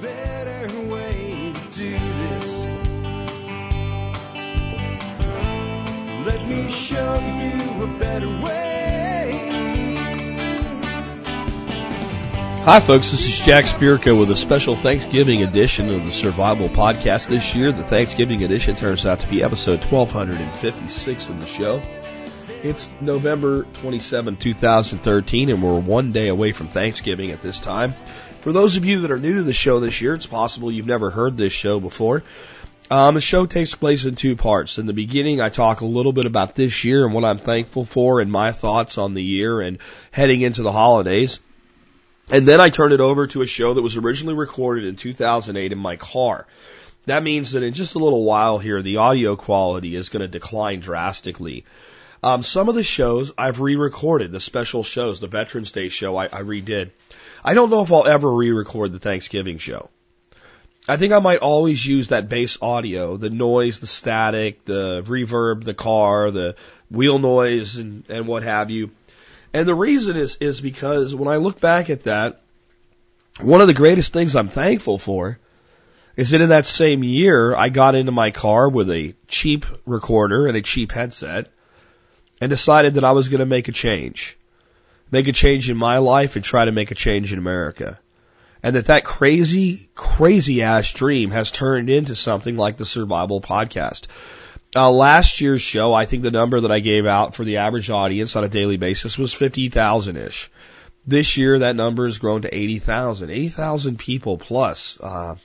better way to do this. Let me show you a better way. Hi, folks. This is Jack Spirko with a special Thanksgiving edition of the Survival Podcast. This year, the Thanksgiving edition turns out to be episode 1256 of the show. It's November 27, 2013, and we're one day away from Thanksgiving at this time. For those of you that are new to the show this year, it's possible you've never heard this show before. Um, the show takes place in two parts. In the beginning, I talk a little bit about this year and what I'm thankful for and my thoughts on the year and heading into the holidays. And then I turn it over to a show that was originally recorded in 2008 in my car. That means that in just a little while here, the audio quality is going to decline drastically. Um, some of the shows I've re-recorded, the special shows, the Veterans Day show I, I redid. I don't know if I'll ever re-record the Thanksgiving show. I think I might always use that base audio, the noise, the static, the reverb, the car, the wheel noise, and, and what have you. And the reason is, is because when I look back at that, one of the greatest things I'm thankful for is that in that same year, I got into my car with a cheap recorder and a cheap headset and decided that I was going to make a change. Make a change in my life and try to make a change in America. And that that crazy, crazy ass dream has turned into something like the Survival Podcast. Uh, last year's show, I think the number that I gave out for the average audience on a daily basis was 50,000 ish. This year, that number has grown to 80,000. 80,000 people plus. Uh,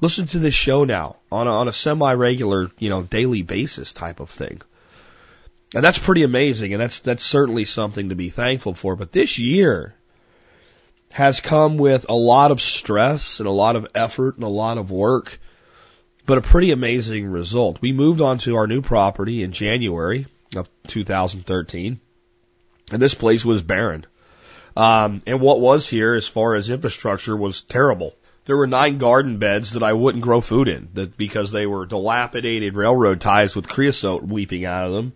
listen to this show now on a, on a semi-regular, you know, daily basis type of thing. And that's pretty amazing, and that's that's certainly something to be thankful for. But this year has come with a lot of stress and a lot of effort and a lot of work, but a pretty amazing result. We moved on to our new property in January of 2013, and this place was barren. Um, and what was here, as far as infrastructure, was terrible. There were nine garden beds that I wouldn't grow food in that because they were dilapidated railroad ties with creosote weeping out of them.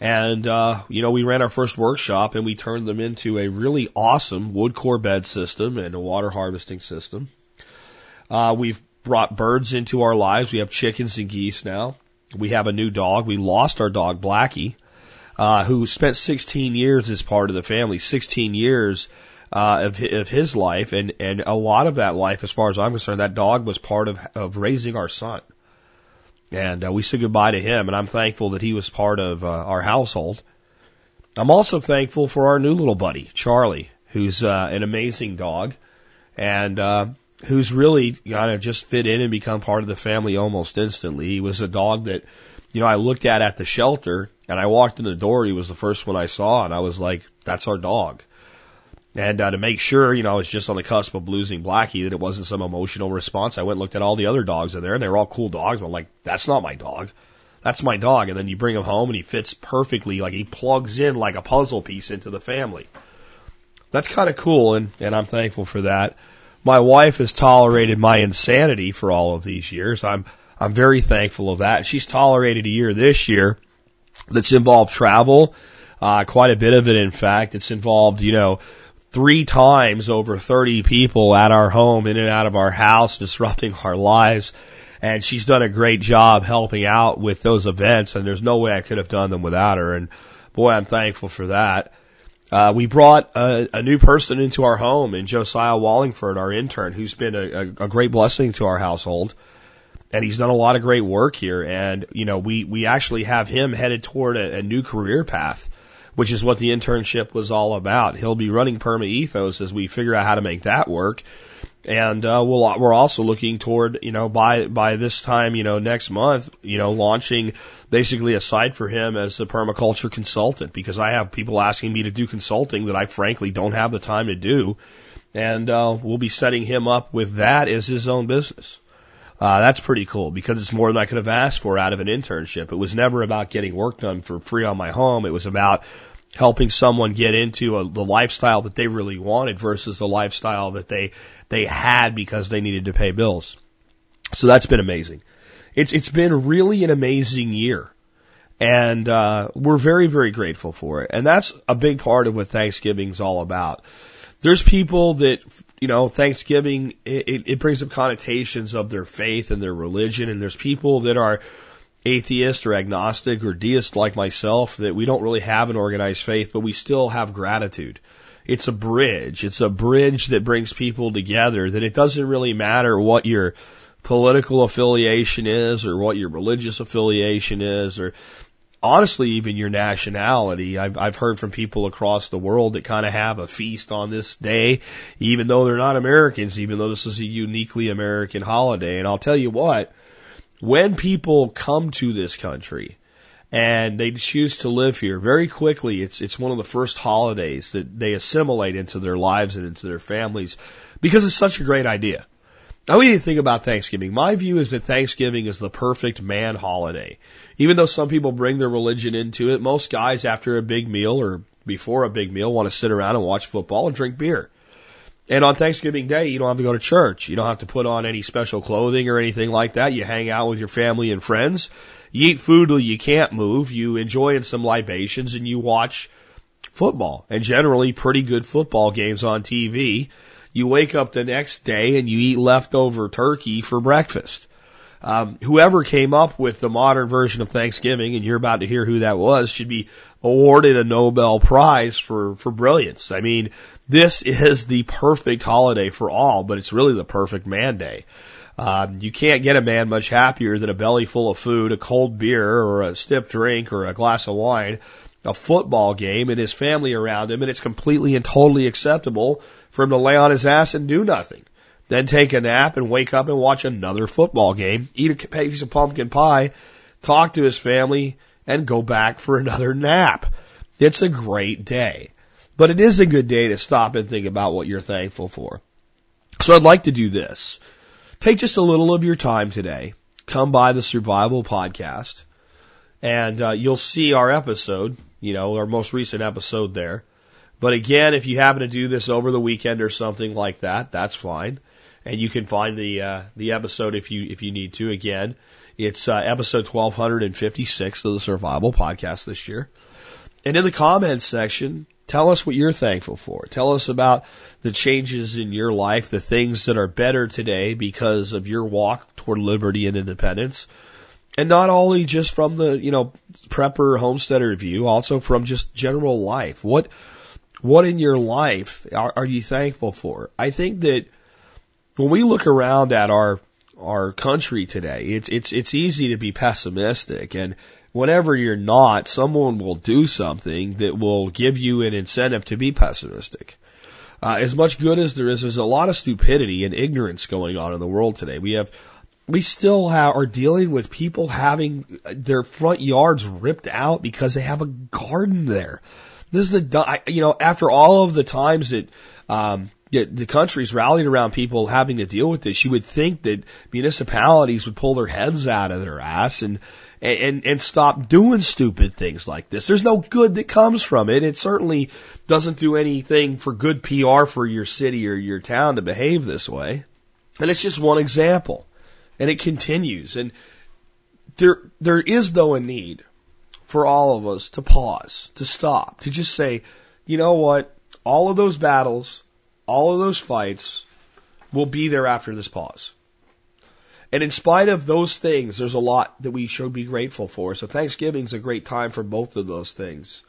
And, uh, you know, we ran our first workshop and we turned them into a really awesome wood core bed system and a water harvesting system. Uh, we've brought birds into our lives. We have chickens and geese now. We have a new dog. We lost our dog, Blackie, uh, who spent 16 years as part of the family, 16 years, uh, of, of his life. And, and a lot of that life, as far as I'm concerned, that dog was part of, of raising our son. And uh, we said goodbye to him, and I'm thankful that he was part of uh, our household. I'm also thankful for our new little buddy, Charlie, who's uh, an amazing dog, and uh, who's really kind of just fit in and become part of the family almost instantly. He was a dog that, you know, I looked at at the shelter, and I walked in the door. He was the first one I saw, and I was like, "That's our dog." And uh, to make sure, you know, I was just on the cusp of losing Blackie, that it wasn't some emotional response, I went and looked at all the other dogs in there, and they were all cool dogs. But I'm like, that's not my dog. That's my dog. And then you bring him home, and he fits perfectly, like he plugs in like a puzzle piece into the family. That's kind of cool, and, and I'm thankful for that. My wife has tolerated my insanity for all of these years. I'm I'm very thankful of that. She's tolerated a year this year that's involved travel, uh, quite a bit of it, in fact. It's involved, you know, three times over 30 people at our home, in and out of our house, disrupting our lives. And she's done a great job helping out with those events, and there's no way I could have done them without her. And boy, I'm thankful for that. Uh, we brought a, a new person into our home in Josiah Wallingford, our intern, who's been a, a, a great blessing to our household. And he's done a lot of great work here. And, you know, we, we actually have him headed toward a, a new career path which is what the internship was all about. He'll be running Perma Ethos as we figure out how to make that work. And uh, we'll, we're also looking toward, you know, by by this time, you know, next month, you know, launching basically a site for him as a permaculture consultant because I have people asking me to do consulting that I frankly don't have the time to do, and uh, we'll be setting him up with that as his own business. Uh, that's pretty cool because it's more than I could have asked for out of an internship. It was never about getting work done for free on my home. It was about helping someone get into a, the lifestyle that they really wanted versus the lifestyle that they they had because they needed to pay bills. So that's been amazing. It's it's been really an amazing year, and uh, we're very very grateful for it. And that's a big part of what Thanksgiving's all about. There's people that, you know, Thanksgiving, it, it brings up connotations of their faith and their religion. And there's people that are atheist or agnostic or deist like myself that we don't really have an organized faith, but we still have gratitude. It's a bridge. It's a bridge that brings people together that it doesn't really matter what your political affiliation is or what your religious affiliation is or honestly even your nationality. I've, I've heard from people across the world that kind of have a feast on this day, even though they're not Americans, even though this is a uniquely American holiday. And I'll tell you what, when people come to this country and they choose to live here very quickly, it's, it's one of the first holidays that they assimilate into their lives and into their families because it's such a great idea. Now, what do you think about Thanksgiving? My view is that Thanksgiving is the perfect man holiday. Even though some people bring their religion into it, most guys after a big meal or before a big meal want to sit around and watch football and drink beer. And on Thanksgiving Day, you don't have to go to church. You don't have to put on any special clothing or anything like that. You hang out with your family and friends. You eat food till you can't move. You enjoy some libations and you watch football and generally pretty good football games on TV. You wake up the next day and you eat leftover turkey for breakfast. Um, whoever came up with the modern version of Thanksgiving, and you're about to hear who that was, should be awarded a Nobel Prize for, for brilliance. I mean, this is the perfect holiday for all, but it's really the perfect man day. Um, you can't get a man much happier than a belly full of food, a cold beer, or a stiff drink, or a glass of wine, a football game, and his family around him, and it's completely and totally acceptable for him to lay on his ass and do nothing. Then take a nap and wake up and watch another football game, eat a piece of pumpkin pie, talk to his family, and go back for another nap. It's a great day. But it is a good day to stop and think about what you're thankful for. So I'd like to do this. Take just a little of your time today. Come by the Survival Podcast, and uh, you'll see our episode, you know, our most recent episode there. But again, if you happen to do this over the weekend or something like that, that's fine. And you can find the uh, the episode if you if you need to. Again, it's uh, episode 1256 of the Survival Podcast this year. And in the comments section, tell us what you're thankful for. Tell us about the changes in your life, the things that are better today because of your walk toward liberty and independence. And not only just from the, you know, prepper homesteader view, also from just general life. What what in your life are, are you thankful for? I think that when we look around at our our country today, it's it's it's easy to be pessimistic and whenever you're not, someone will do something that will give you an incentive to be pessimistic. Uh, as much good as there is, there's a lot of stupidity and ignorance going on in the world today. We have, we still have, are dealing with people having their front yards ripped out because they have a garden there. This is the, you know, after all of the times that, um, the country's rallied around people having to deal with this, you would think that municipalities would pull their heads out of their ass and, and, and stop doing stupid things like this. There's no good that comes from it. It certainly doesn't do anything for good PR for your city or your town to behave this way. And it's just one example. And it continues. And there, there is though a need for all of us to pause, to stop, to just say, you know what? All of those battles, all of those fights will be there after this pause. And in spite of those things, there's a lot that we should be grateful for. So Thanksgiving's a great time for both of those things.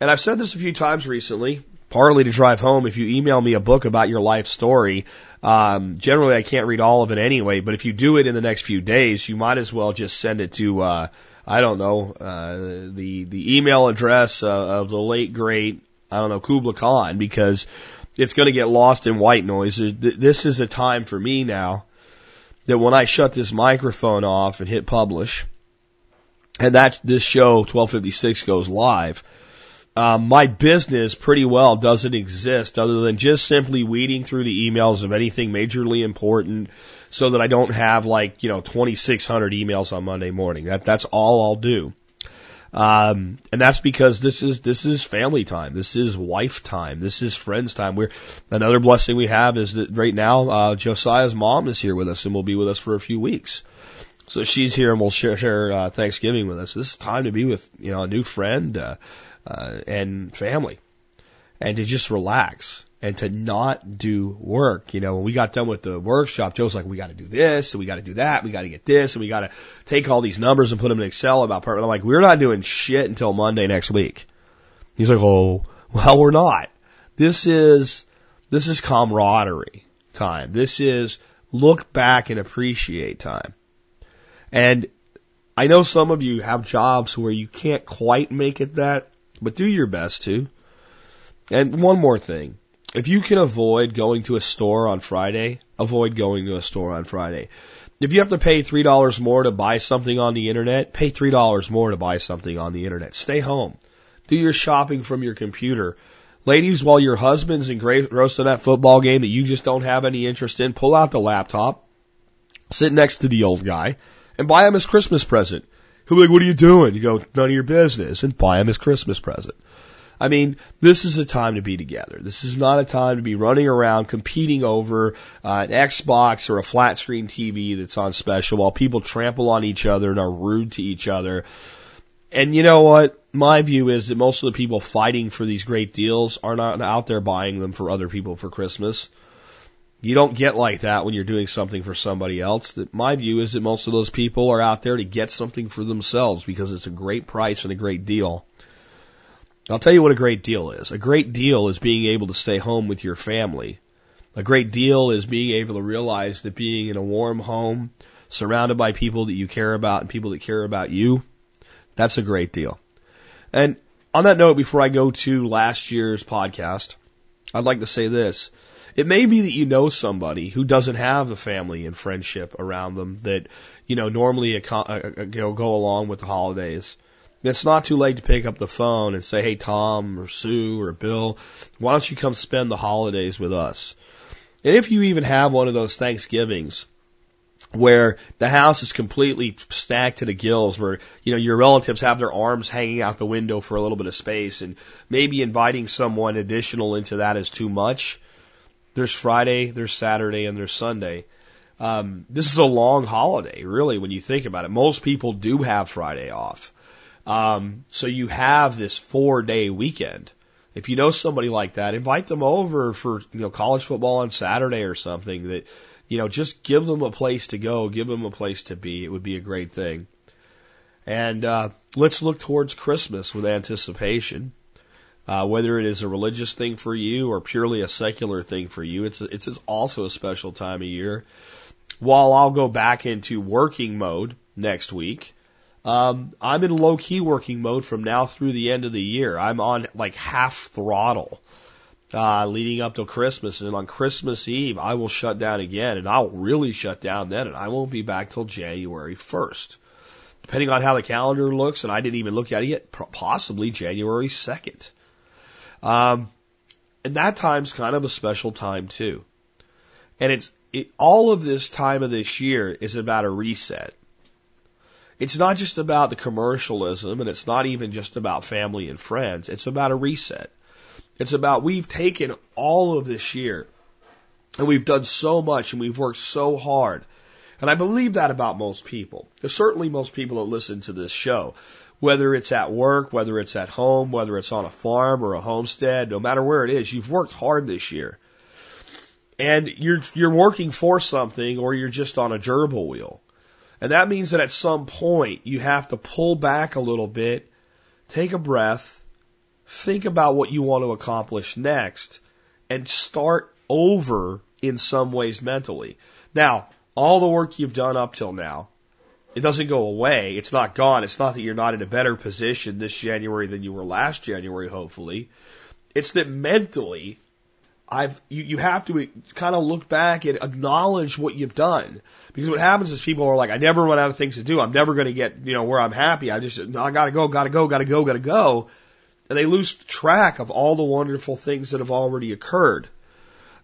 And I've said this a few times recently, partly to drive home. If you email me a book about your life story, um, generally I can't read all of it anyway, but if you do it in the next few days, you might as well just send it to, uh, I don't know, uh, the, the email address uh, of the late great, I don't know, Kubla Khan, because it's going to get lost in white noise. This is a time for me now that when I shut this microphone off and hit publish, and that this show 1256 goes live, um, my business pretty well doesn't exist other than just simply weeding through the emails of anything majorly important so that I don't have like, you know, 2600 emails on Monday morning. That, that's all I'll do. Um, and that's because this is, this is family time. This is wife time. This is friends time. We're, another blessing we have is that right now, uh, Josiah's mom is here with us and will be with us for a few weeks. So she's here and we'll share, share uh, Thanksgiving with us. This is time to be with, you know, a new friend, uh, uh, and family. and to just relax and to not do work. You know, when we got done with the workshop, Joe's like, we got to do this and we got to do that. We got to get this and we got to take all these numbers and put them in Excel about part. I'm like, we're not doing shit until Monday next week. He's like, oh, well, we're not. This is, this is camaraderie time. This is look back and appreciate time. And I know some of you have jobs where you can't quite make it that, but do your best to. And one more thing. If you can avoid going to a store on Friday, avoid going to a store on Friday. If you have to pay $3 more to buy something on the internet, pay $3 more to buy something on the internet. Stay home. Do your shopping from your computer. Ladies, while your husband's engrossed in that football game that you just don't have any interest in, pull out the laptop, sit next to the old guy, and buy him his Christmas present. He'll be like, what are you doing? You go, none of your business, and buy him his Christmas present. I mean, this is a time to be together. This is not a time to be running around competing over uh, an Xbox or a flat screen TV that's on special while people trample on each other and are rude to each other. And you know what? My view is that most of the people fighting for these great deals are not out there buying them for other people for Christmas. You don't get like that when you're doing something for somebody else. That my view is that most of those people are out there to get something for themselves because it's a great price and a great deal. I'll tell you what a great deal is. A great deal is being able to stay home with your family. A great deal is being able to realize that being in a warm home, surrounded by people that you care about and people that care about you, that's a great deal. And on that note, before I go to last year's podcast, I'd like to say this. It may be that you know somebody who doesn't have the family and friendship around them that, you know, normally uh, uh, you know, go along with the holidays. It's not too late to pick up the phone and say, hey, Tom or Sue or Bill, why don't you come spend the holidays with us? And if you even have one of those Thanksgivings where the house is completely stacked to the gills, where, you know, your relatives have their arms hanging out the window for a little bit of space and maybe inviting someone additional into that is too much. There's Friday, there's Saturday, and there's Sunday. Um, this is a long holiday, really, when you think about it. Most people do have Friday off. Um, so you have this four day weekend. If you know somebody like that, invite them over for, you know, college football on Saturday or something that, you know, just give them a place to go, give them a place to be. It would be a great thing. And, uh, let's look towards Christmas with anticipation. Uh, whether it is a religious thing for you or purely a secular thing for you, it's, it's also a special time of year. While I'll go back into working mode next week, um, I'm in low key working mode from now through the end of the year. I'm on like half throttle, uh, leading up to Christmas. And on Christmas Eve, I will shut down again and I'll really shut down then and I won't be back till January 1st. Depending on how the calendar looks, and I didn't even look at it yet, possibly January 2nd. Um, and that time's kind of a special time too. And it's, it, all of this time of this year is about a reset. It's not just about the commercialism and it's not even just about family and friends. It's about a reset. It's about we've taken all of this year and we've done so much and we've worked so hard. And I believe that about most people. Certainly most people that listen to this show. Whether it's at work, whether it's at home, whether it's on a farm or a homestead, no matter where it is, you've worked hard this year. And you're, you're working for something or you're just on a gerbil wheel. And that means that at some point you have to pull back a little bit, take a breath, think about what you want to accomplish next, and start over in some ways mentally. Now, all the work you've done up till now, it doesn't go away. It's not gone. It's not that you're not in a better position this January than you were last January, hopefully. It's that mentally I've you, you have to kind of look back and acknowledge what you've done. Because what happens is people are like, I never run out of things to do. I'm never going to get, you know, where I'm happy. I just, I gotta go, gotta go, gotta go, gotta go. And they lose track of all the wonderful things that have already occurred.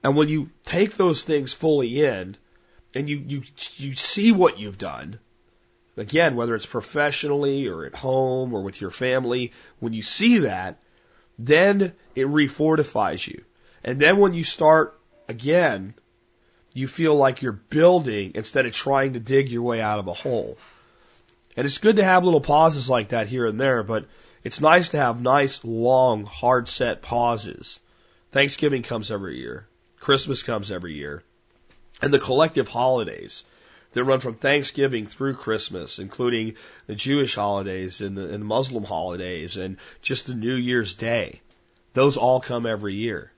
And when you take those things fully in and you, you, you see what you've done, again, whether it's professionally or at home or with your family, when you see that, then it refortifies you and then when you start again, you feel like you're building instead of trying to dig your way out of a hole. And it's good to have little pauses like that here and there, but it's nice to have nice, long, hard set pauses Thanksgiving comes every year. Christmas comes every year. And the collective holidays that run from Thanksgiving through Christmas, including the Jewish holidays and the, and Muslim holidays and just the New Year's Day. Those all come every year.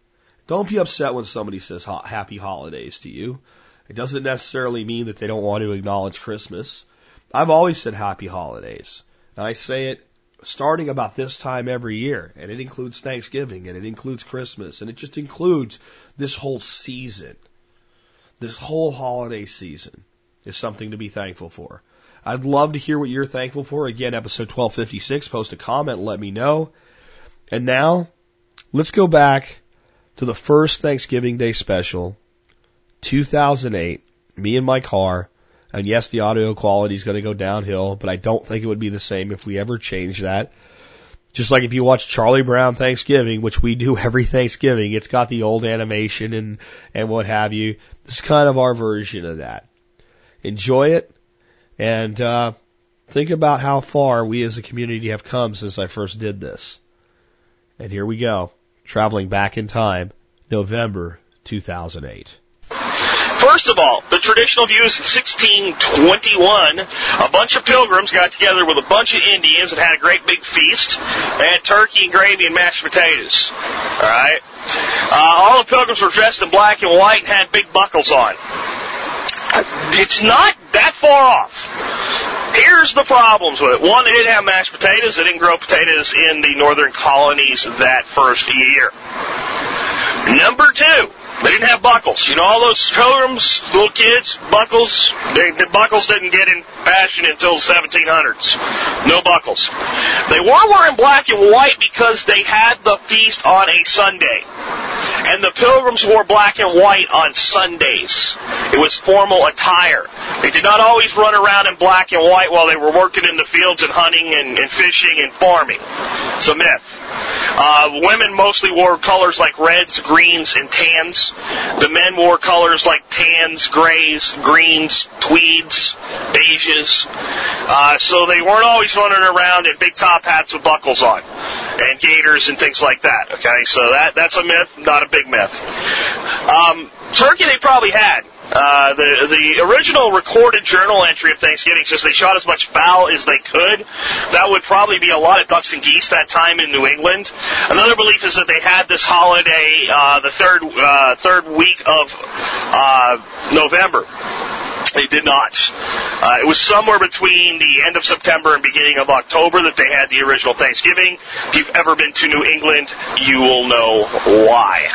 Don't be upset when somebody says happy holidays to you. It doesn't necessarily mean that they don't want to acknowledge Christmas. I've always said happy holidays. And I say it starting about this time every year, and it includes Thanksgiving, and it includes Christmas, and it just includes this whole season. This whole holiday season is something to be thankful for. I'd love to hear what you're thankful for. Again, episode 1256, post a comment, let me know. And now, let's go back to the first Thanksgiving Day special, 2008, me in my car, and yes, the audio quality is going to go downhill, but I don't think it would be the same if we ever change that. Just like if you watch Charlie Brown Thanksgiving, which we do every Thanksgiving, it's got the old animation and, and what have you. This is kind of our version of that enjoy it, and uh, think about how far we as a community have come since I first did this. And here we go, traveling back in time, November 2008. First of all, the traditional view is in 1621, a bunch of pilgrims got together with a bunch of Indians and had a great big feast. They had turkey and gravy and mashed potatoes. All right? Uh, all the pilgrims were dressed in black and white and had big buckles on. It's not that far off. Here's the problems with it. One, they didn't have mashed potatoes. They didn't grow potatoes in the northern colonies that first year. Number two, they didn't have buckles. You know, all those pilgrims, little kids, buckles, they, the buckles didn't get in fashion until the 1700s. No buckles. They were wearing black and white because they had the feast on a Sunday. And the pilgrims wore black and white on Sundays. It was formal attire. They did not always run around in black and white while they were working in the fields and hunting and, and fishing and farming. It's a myth. Uh, women mostly wore colors like reds, greens, and tans. The men wore colors like tans, grays, greens, tweeds, beiges. Uh, so they weren't always running around in big top hats with buckles on and gaiters and things like that. Okay, so that that's a myth, not a big myth. Um, turkey they probably had. Uh, the the original recorded journal entry of Thanksgiving says they shot as much fowl as they could. That would probably be a lot of ducks and geese that time in New England. Another belief is that they had this holiday uh, the third uh, third week of uh, November. They did not. Uh, it was somewhere between the end of September and beginning of October that they had the original Thanksgiving. If you've ever been to New England, you will know why.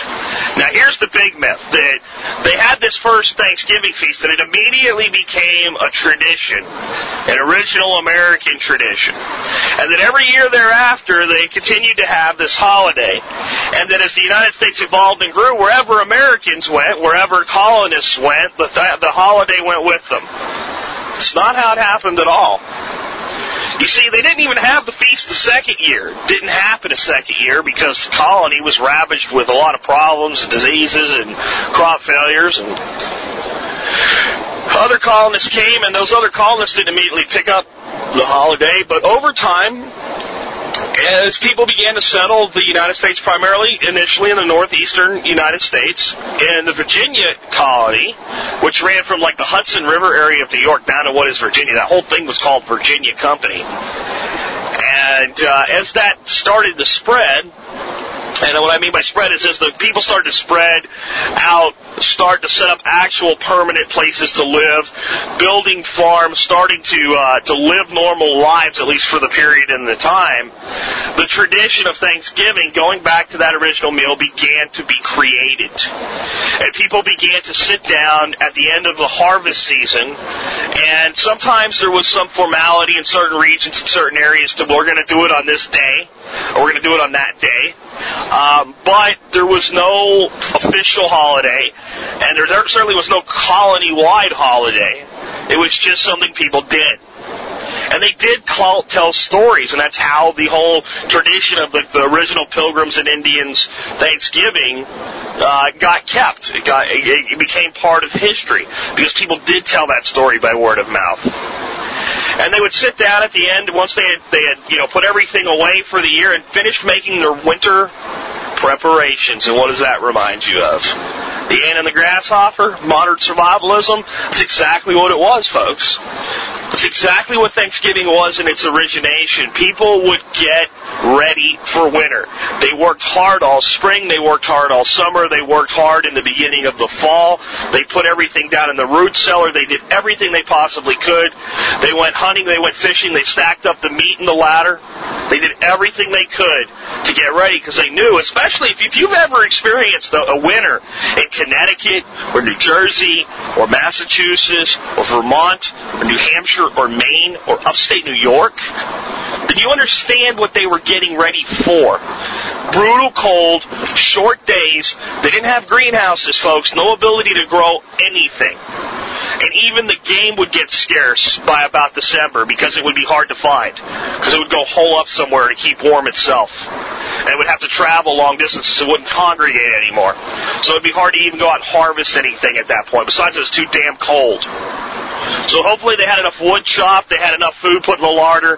Now here's the big myth that they had this first Thanksgiving feast and it immediately became a tradition, an original American tradition. And that every year thereafter they continued to have this holiday. And that as the United States evolved and grew, wherever Americans went, wherever colonists went, the, th- the holiday went with them. It's not how it happened at all. You see, they didn't even have the feast the second year. It didn't happen a second year because the colony was ravaged with a lot of problems and diseases and crop failures and other colonists came and those other colonists didn't immediately pick up the holiday, but over time, as people began to settle the United States primarily initially in the northeastern United States in the Virginia colony, which ran from like the Hudson River area of New York down to what is Virginia. That whole thing was called Virginia Company. And uh, as that started to spread, and what I mean by spread is as the people started to spread out, start to set up actual permanent places to live, building farms, starting to uh, to live normal lives at least for the period and the time. The tradition of Thanksgiving, going back to that original meal, began to be created, and people began to sit down at the end of the harvest season, and sometimes there was some formality in certain regions, in certain areas, to we're going to do it on this day, or we're going to do it on that day. Um, but there was no official holiday, and there, there certainly was no colony-wide holiday. It was just something people did. And they did call, tell stories, and that's how the whole tradition of the, the original Pilgrims and Indians Thanksgiving uh, got kept. It, got, it, it became part of history because people did tell that story by word of mouth. And they would sit down at the end once they had they had you know put everything away for the year and finished making their winter Preparations, and what does that remind you of? The ant and the grasshopper, modern survivalism. That's exactly what it was, folks. That's exactly what Thanksgiving was in its origination. People would get ready for winter. They worked hard all spring, they worked hard all summer, they worked hard in the beginning of the fall. They put everything down in the root cellar, they did everything they possibly could. They went hunting, they went fishing, they stacked up the meat in the ladder. They did everything they could to get ready because they knew, especially if you've ever experienced a, winter in Connecticut or New Jersey or Massachusetts or Vermont or New Hampshire or Maine or upstate New York, then you understand what they were getting ready for. Brutal cold, short days. They didn't have greenhouses, folks. No ability to grow anything. And even the game would get scarce by about December because it would be hard to find. Because it would go hole up somewhere to keep warm itself. And it would have to travel long distances. It wouldn't congregate anymore. So it would be hard to even go out and harvest anything at that point. Besides, it was too damn cold. So hopefully they had enough wood chopped, they had enough food put in the larder,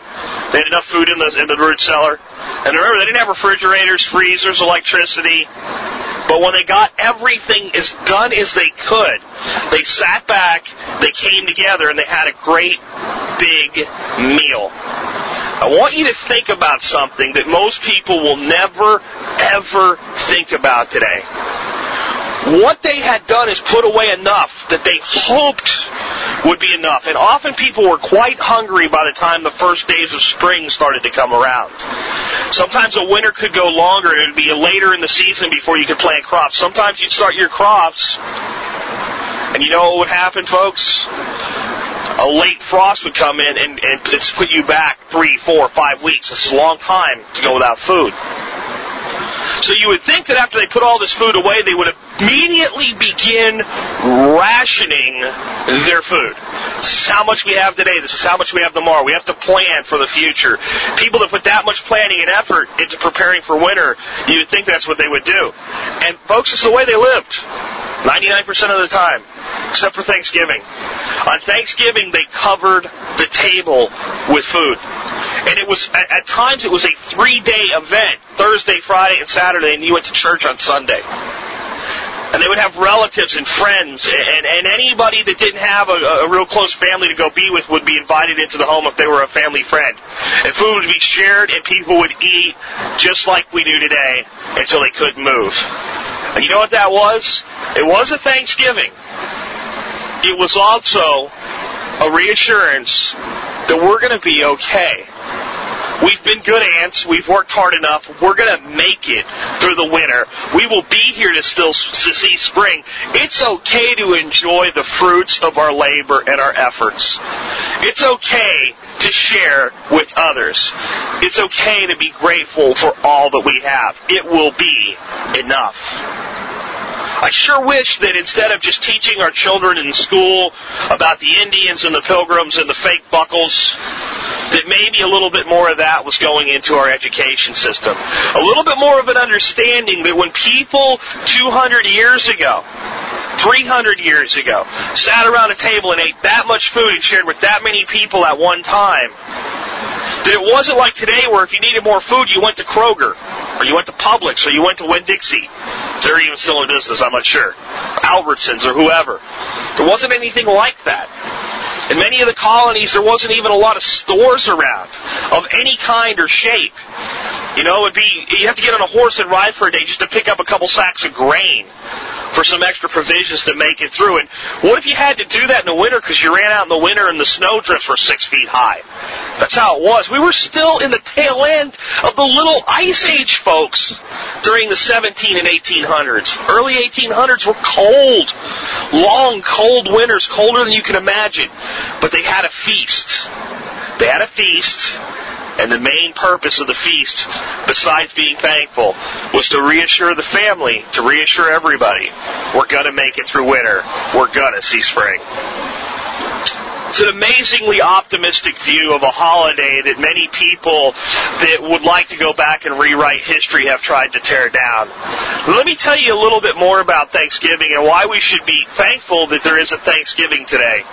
they had enough food in the in the root cellar. And remember, they didn't have refrigerators, freezers, electricity. But when they got everything as done as they could, they sat back, they came together, and they had a great big meal. I want you to think about something that most people will never, ever think about today. What they had done is put away enough that they hoped would be enough. And often people were quite hungry by the time the first days of spring started to come around. Sometimes a winter could go longer and it would be later in the season before you could plant crops. Sometimes you'd start your crops and you know what would happen, folks? A late frost would come in and, and it's put you back three, four, five weeks. Is a long time to go without food. So you would think that after they put all this food away, they would immediately begin rationing their food. This is how much we have today. This is how much we have tomorrow. We have to plan for the future. People that put that much planning and effort into preparing for winter, you would think that's what they would do. And folks, it's the way they lived. 99% of the time, except for Thanksgiving. On Thanksgiving, they covered the table with food. And it was, at, at times, it was a three day event Thursday, Friday, and Saturday, and you went to church on Sunday and they would have relatives and friends, and, and anybody that didn't have a, a real close family to go be with would be invited into the home if they were a family friend. And food would be shared, and people would eat just like we do today until they couldn't move. And you know what that was? It was a Thanksgiving. It was also a reassurance that we're going to be okay. We've been good ants. We've worked hard enough. We're going to make it through the winter. We will be here to still to see spring. It's okay to enjoy the fruits of our labor and our efforts. It's okay to share with others. It's okay to be grateful for all that we have. It will be enough. I sure wish that instead of just teaching our children in school about the Indians and the Pilgrims and the fake buckles, that maybe a little bit more of that was going into our education system. A little bit more of an understanding that when people 200 years ago 300 years ago, sat around a table and ate that much food and shared with that many people at one time, that it wasn't like today where if you needed more food, you went to Kroger, or you went to Publix, or you went to Winn-Dixie. They're even still in business, I'm not sure. Albertsons or whoever. There wasn't anything like that. In many of the colonies, there wasn't even a lot of stores around of any kind or shape. You know, it'd be you have to get on a horse and ride for a day just to pick up a couple sacks of grain for some extra provisions to make it through. And what if you had to do that in the winter because you ran out in the winter and the snow drifts were six feet high? That's how it was. We were still in the tail end of the little ice age, folks, during the 17 and 1800s. Early 1800s were cold. Long, cold winters, colder than you can imagine. But they had a feast. They had a feast and the main purpose of the feast, besides being thankful, was to reassure the family, to reassure everybody, we're gonna make it through winter. We're gonna see spring. It's an amazingly optimistic view of a holiday that many people that would like to go back and rewrite history have tried to tear down. Let me tell you a little bit more about Thanksgiving and why we should be thankful that there is a Thanksgiving today.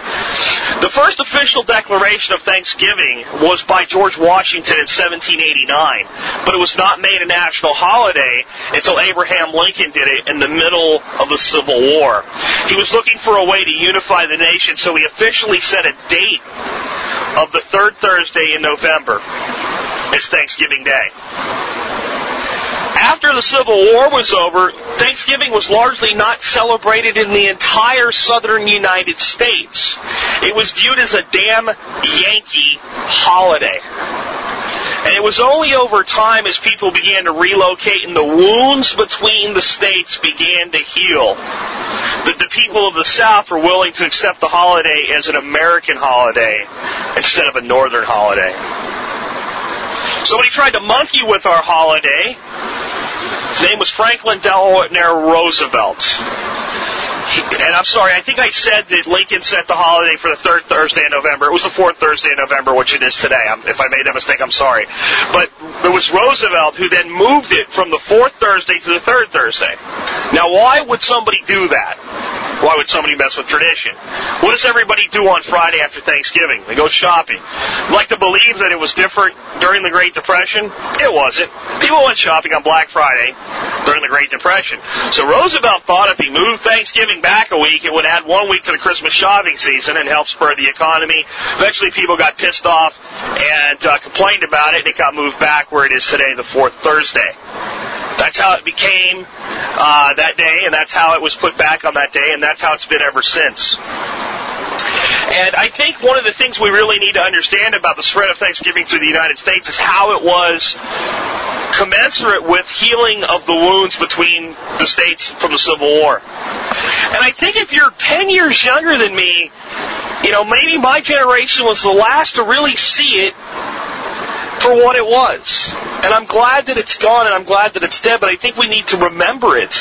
The first official declaration of Thanksgiving was by George Washington in 1789, but it was not made a national holiday until Abraham Lincoln did it in the middle of the Civil War. He was looking for a way to unify the nation, so he officially set a date of the third Thursday in November as Thanksgiving Day. After the Civil War was over, Thanksgiving was largely not celebrated in the entire southern United States. It was viewed as a damn Yankee holiday. And it was only over time as people began to relocate and the wounds between the states began to heal that the people of the South were willing to accept the holiday as an American holiday instead of a Northern holiday. Somebody tried to monkey with our holiday. His name was Franklin Delano Roosevelt. And I'm sorry, I think I said that Lincoln set the holiday for the third Thursday in November. It was the fourth Thursday in November, which it is today. I'm, if I made that mistake, I'm sorry. But it was Roosevelt who then moved it from the fourth Thursday to the third Thursday. Now, why would somebody do that? Why would somebody mess with tradition? What does everybody do on Friday after Thanksgiving? They go shopping. Like to believe that it was different during the Great Depression? It wasn't. People went shopping on Black Friday during the Great Depression. So Roosevelt thought if he moved Thanksgiving back a week, it would add one week to the Christmas shopping season and help spur the economy. Eventually people got pissed off and uh, complained about it and it got moved back where it is today, the fourth Thursday. That's how it became uh, that day, and that's how it was put back on that day, and that's how it's been ever since. And I think one of the things we really need to understand about the spread of Thanksgiving through the United States is how it was commensurate with healing of the wounds between the states from the Civil War. And I think if you're 10 years younger than me, you know, maybe my generation was the last to really see it for what it was. And I'm glad that it's gone and I'm glad that it's dead, but I think we need to remember it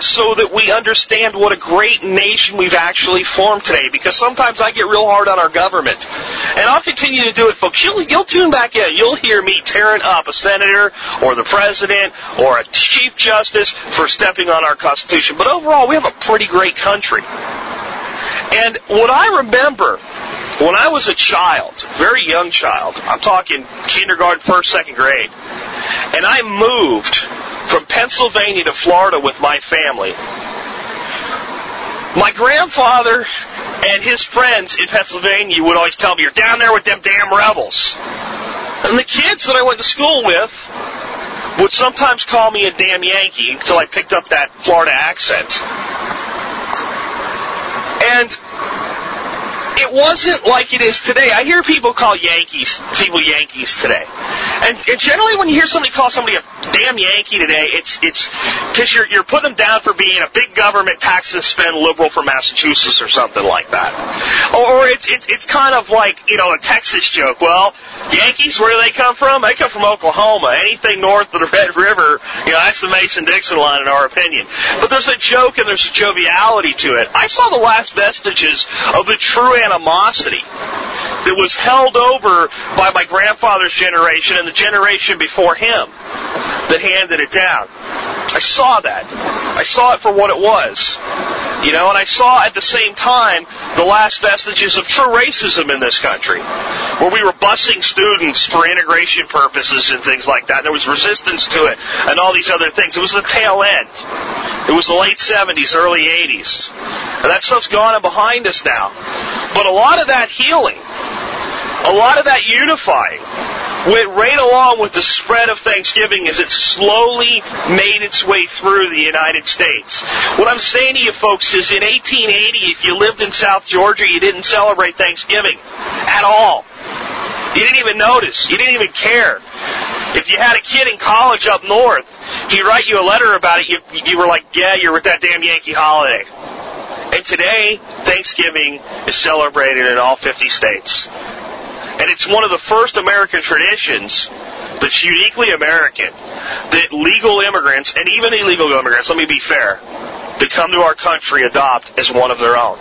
so that we understand what a great nation we've actually formed today. Because sometimes I get real hard on our government. And I'll continue to do it, folks. You'll, you'll tune back in. You'll hear me tearing up a senator or the president or a chief justice for stepping on our Constitution. But overall, we have a pretty great country. And what I remember when I was a child, very young child, I'm talking kindergarten, first, second grade, and I moved from Pennsylvania to Florida with my family. My grandfather and his friends in Pennsylvania would always tell me, you're down there with them damn rebels. And the kids that I went to school with would sometimes call me a damn Yankee until I picked up that Florida accent. And it wasn't like it is today. I hear people call Yankees, people Yankees today. And, and generally when you hear somebody call somebody a damn Yankee today, it's, it's, cause you're, you're putting them down for being a big government tax and spend liberal from Massachusetts or something like that. Or, or it's, it's, it's kind of like, you know, a Texas joke. Well, Yankees, where do they come from? They come from Oklahoma. Anything north of the Red River, you know, that's the Mason-Dixon line in our opinion. But there's a joke and there's a joviality to it. I saw the last vestiges of the true animosity that was held over by my grandfather's generation and the generation before him that handed it down. I saw that. I saw it for what it was. You know, and I saw at the same time the last vestiges of true racism in this country, where we were busing students for integration purposes and things like that. There was resistance to it and all these other things. It was the tail end. It was the late 70s, early 80s. And that stuff's gone and behind us now. But a lot of that healing, a lot of that unifying, went right along with the spread of Thanksgiving as it slowly made its way through the United States. What I'm saying to you folks is in 1880, if you lived in South Georgia, you didn't celebrate Thanksgiving at all. You didn't even notice. You didn't even care. If you had a kid in college up north, he'd write you a letter about it. You, you were like, yeah, you're with that damn Yankee holiday. Today, Thanksgiving is celebrated in all 50 states. And it's one of the first American traditions that's uniquely American that legal immigrants and even illegal immigrants, let me be fair, that come to our country adopt as one of their own.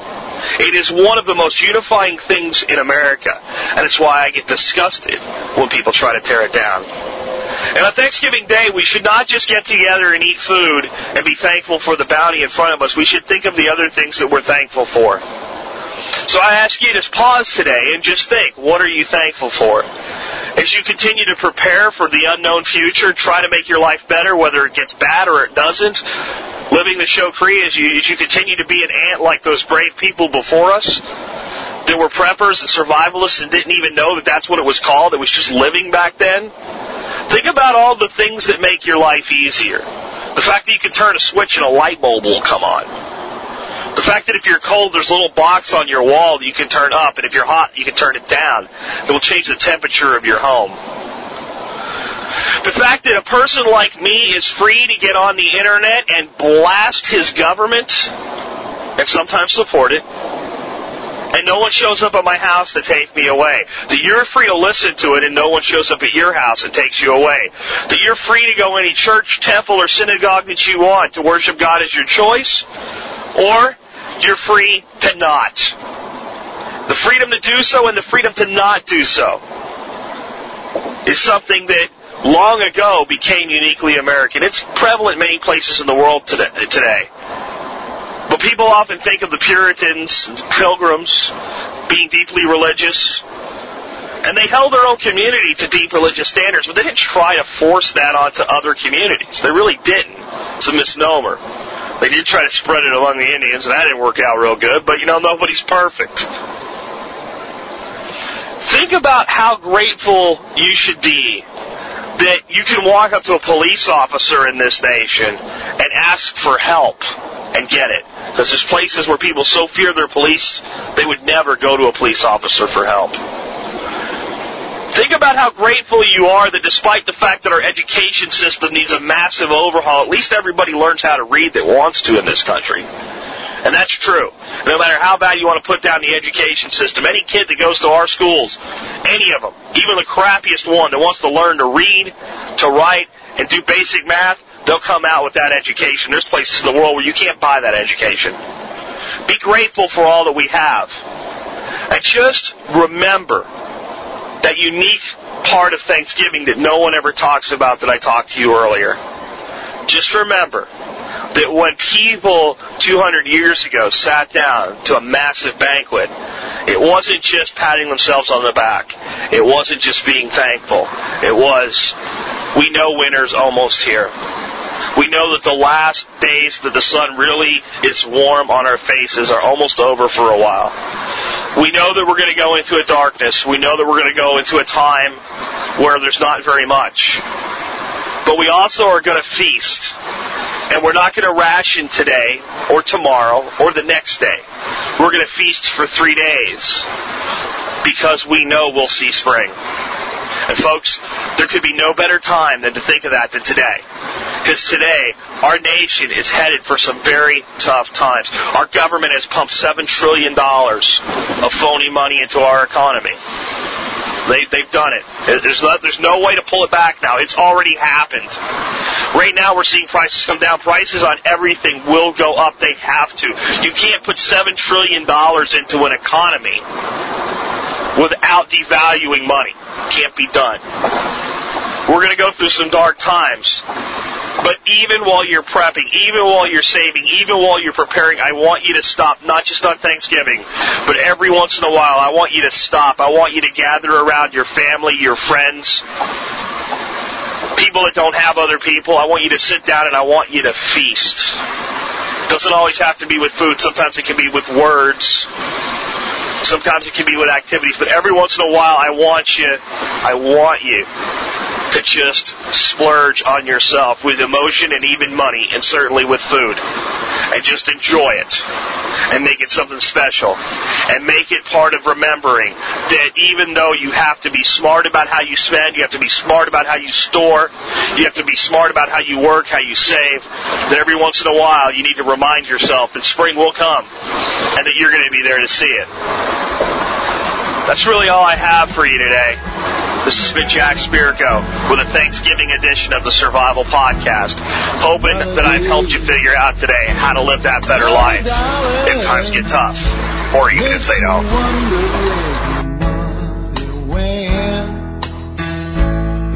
It is one of the most unifying things in America, and it's why I get disgusted when people try to tear it down. And on Thanksgiving Day, we should not just get together and eat food and be thankful for the bounty in front of us. We should think of the other things that we're thankful for. So I ask you to pause today and just think, what are you thankful for? As you continue to prepare for the unknown future, try to make your life better, whether it gets bad or it doesn't. Living the show Cree as you, as you continue to be an ant like those brave people before us there were preppers and survivalists and didn't even know that that's what it was called. It was just living back then. Think about all the things that make your life easier. The fact that you can turn a switch and a light bulb will come on. The fact that if you're cold, there's a little box on your wall that you can turn up, and if you're hot, you can turn it down. It will change the temperature of your home. The fact that a person like me is free to get on the internet and blast his government and sometimes support it and no one shows up at my house to take me away. That you're free to listen to it and no one shows up at your house and takes you away. That you're free to go any church, temple, or synagogue that you want to worship God as your choice, or you're free to not. The freedom to do so and the freedom to not do so is something that long ago became uniquely American. It's prevalent in many places in the world today. People often think of the Puritans and pilgrims being deeply religious. And they held their own community to deep religious standards, but they didn't try to force that onto other communities. They really didn't. It's a misnomer. They did try to spread it among the Indians, and that didn't work out real good, but you know, nobody's perfect. Think about how grateful you should be that you can walk up to a police officer in this nation and ask for help and get it. Because there's places where people so fear their police, they would never go to a police officer for help. Think about how grateful you are that despite the fact that our education system needs a massive overhaul, at least everybody learns how to read that wants to in this country. And that's true. No matter how bad you want to put down the education system, any kid that goes to our schools, any of them, even the crappiest one that wants to learn to read, to write, and do basic math, they'll come out with that education. There's places in the world where you can't buy that education. Be grateful for all that we have. And just remember that unique part of Thanksgiving that no one ever talks about that I talked to you earlier. Just remember that when people 200 years ago sat down to a massive banquet, it wasn't just patting themselves on the back. It wasn't just being thankful. It was, we know winter's almost here. We know that the last days that the sun really is warm on our faces are almost over for a while. We know that we're going to go into a darkness. We know that we're going to go into a time where there's not very much. But we also are going to feast. And we're not going to ration today or tomorrow or the next day. We're going to feast for three days because we know we'll see spring. And folks, there could be no better time than to think of that than today. Because today, our nation is headed for some very tough times. Our government has pumped $7 trillion of phony money into our economy. They, they've done it. There's no, there's no way to pull it back now. It's already happened. Right now we're seeing prices come down. Prices on everything will go up. They have to. You can't put $7 trillion into an economy without devaluing money. Can't be done. We're going to go through some dark times. But even while you're prepping, even while you're saving, even while you're preparing, I want you to stop, not just on Thanksgiving, but every once in a while, I want you to stop. I want you to gather around your family, your friends, people that don't have other people. I want you to sit down and I want you to feast. It doesn't always have to be with food. Sometimes it can be with words. Sometimes it can be with activities, but every once in a while I want you, I want you to just splurge on yourself with emotion and even money and certainly with food. And just enjoy it. And make it something special. And make it part of remembering that even though you have to be smart about how you spend, you have to be smart about how you store, you have to be smart about how you work, how you save, that every once in a while you need to remind yourself that spring will come and that you're going to be there to see it. That's really all I have for you today. This has been Jack Spirko with a Thanksgiving edition of the Survival Podcast. Hoping that I've helped you figure out today how to live that better life if times get tough, or even if they don't.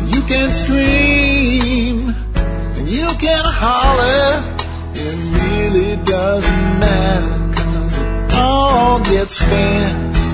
You can scream and you can holler. It really doesn't matter cause it all gets spent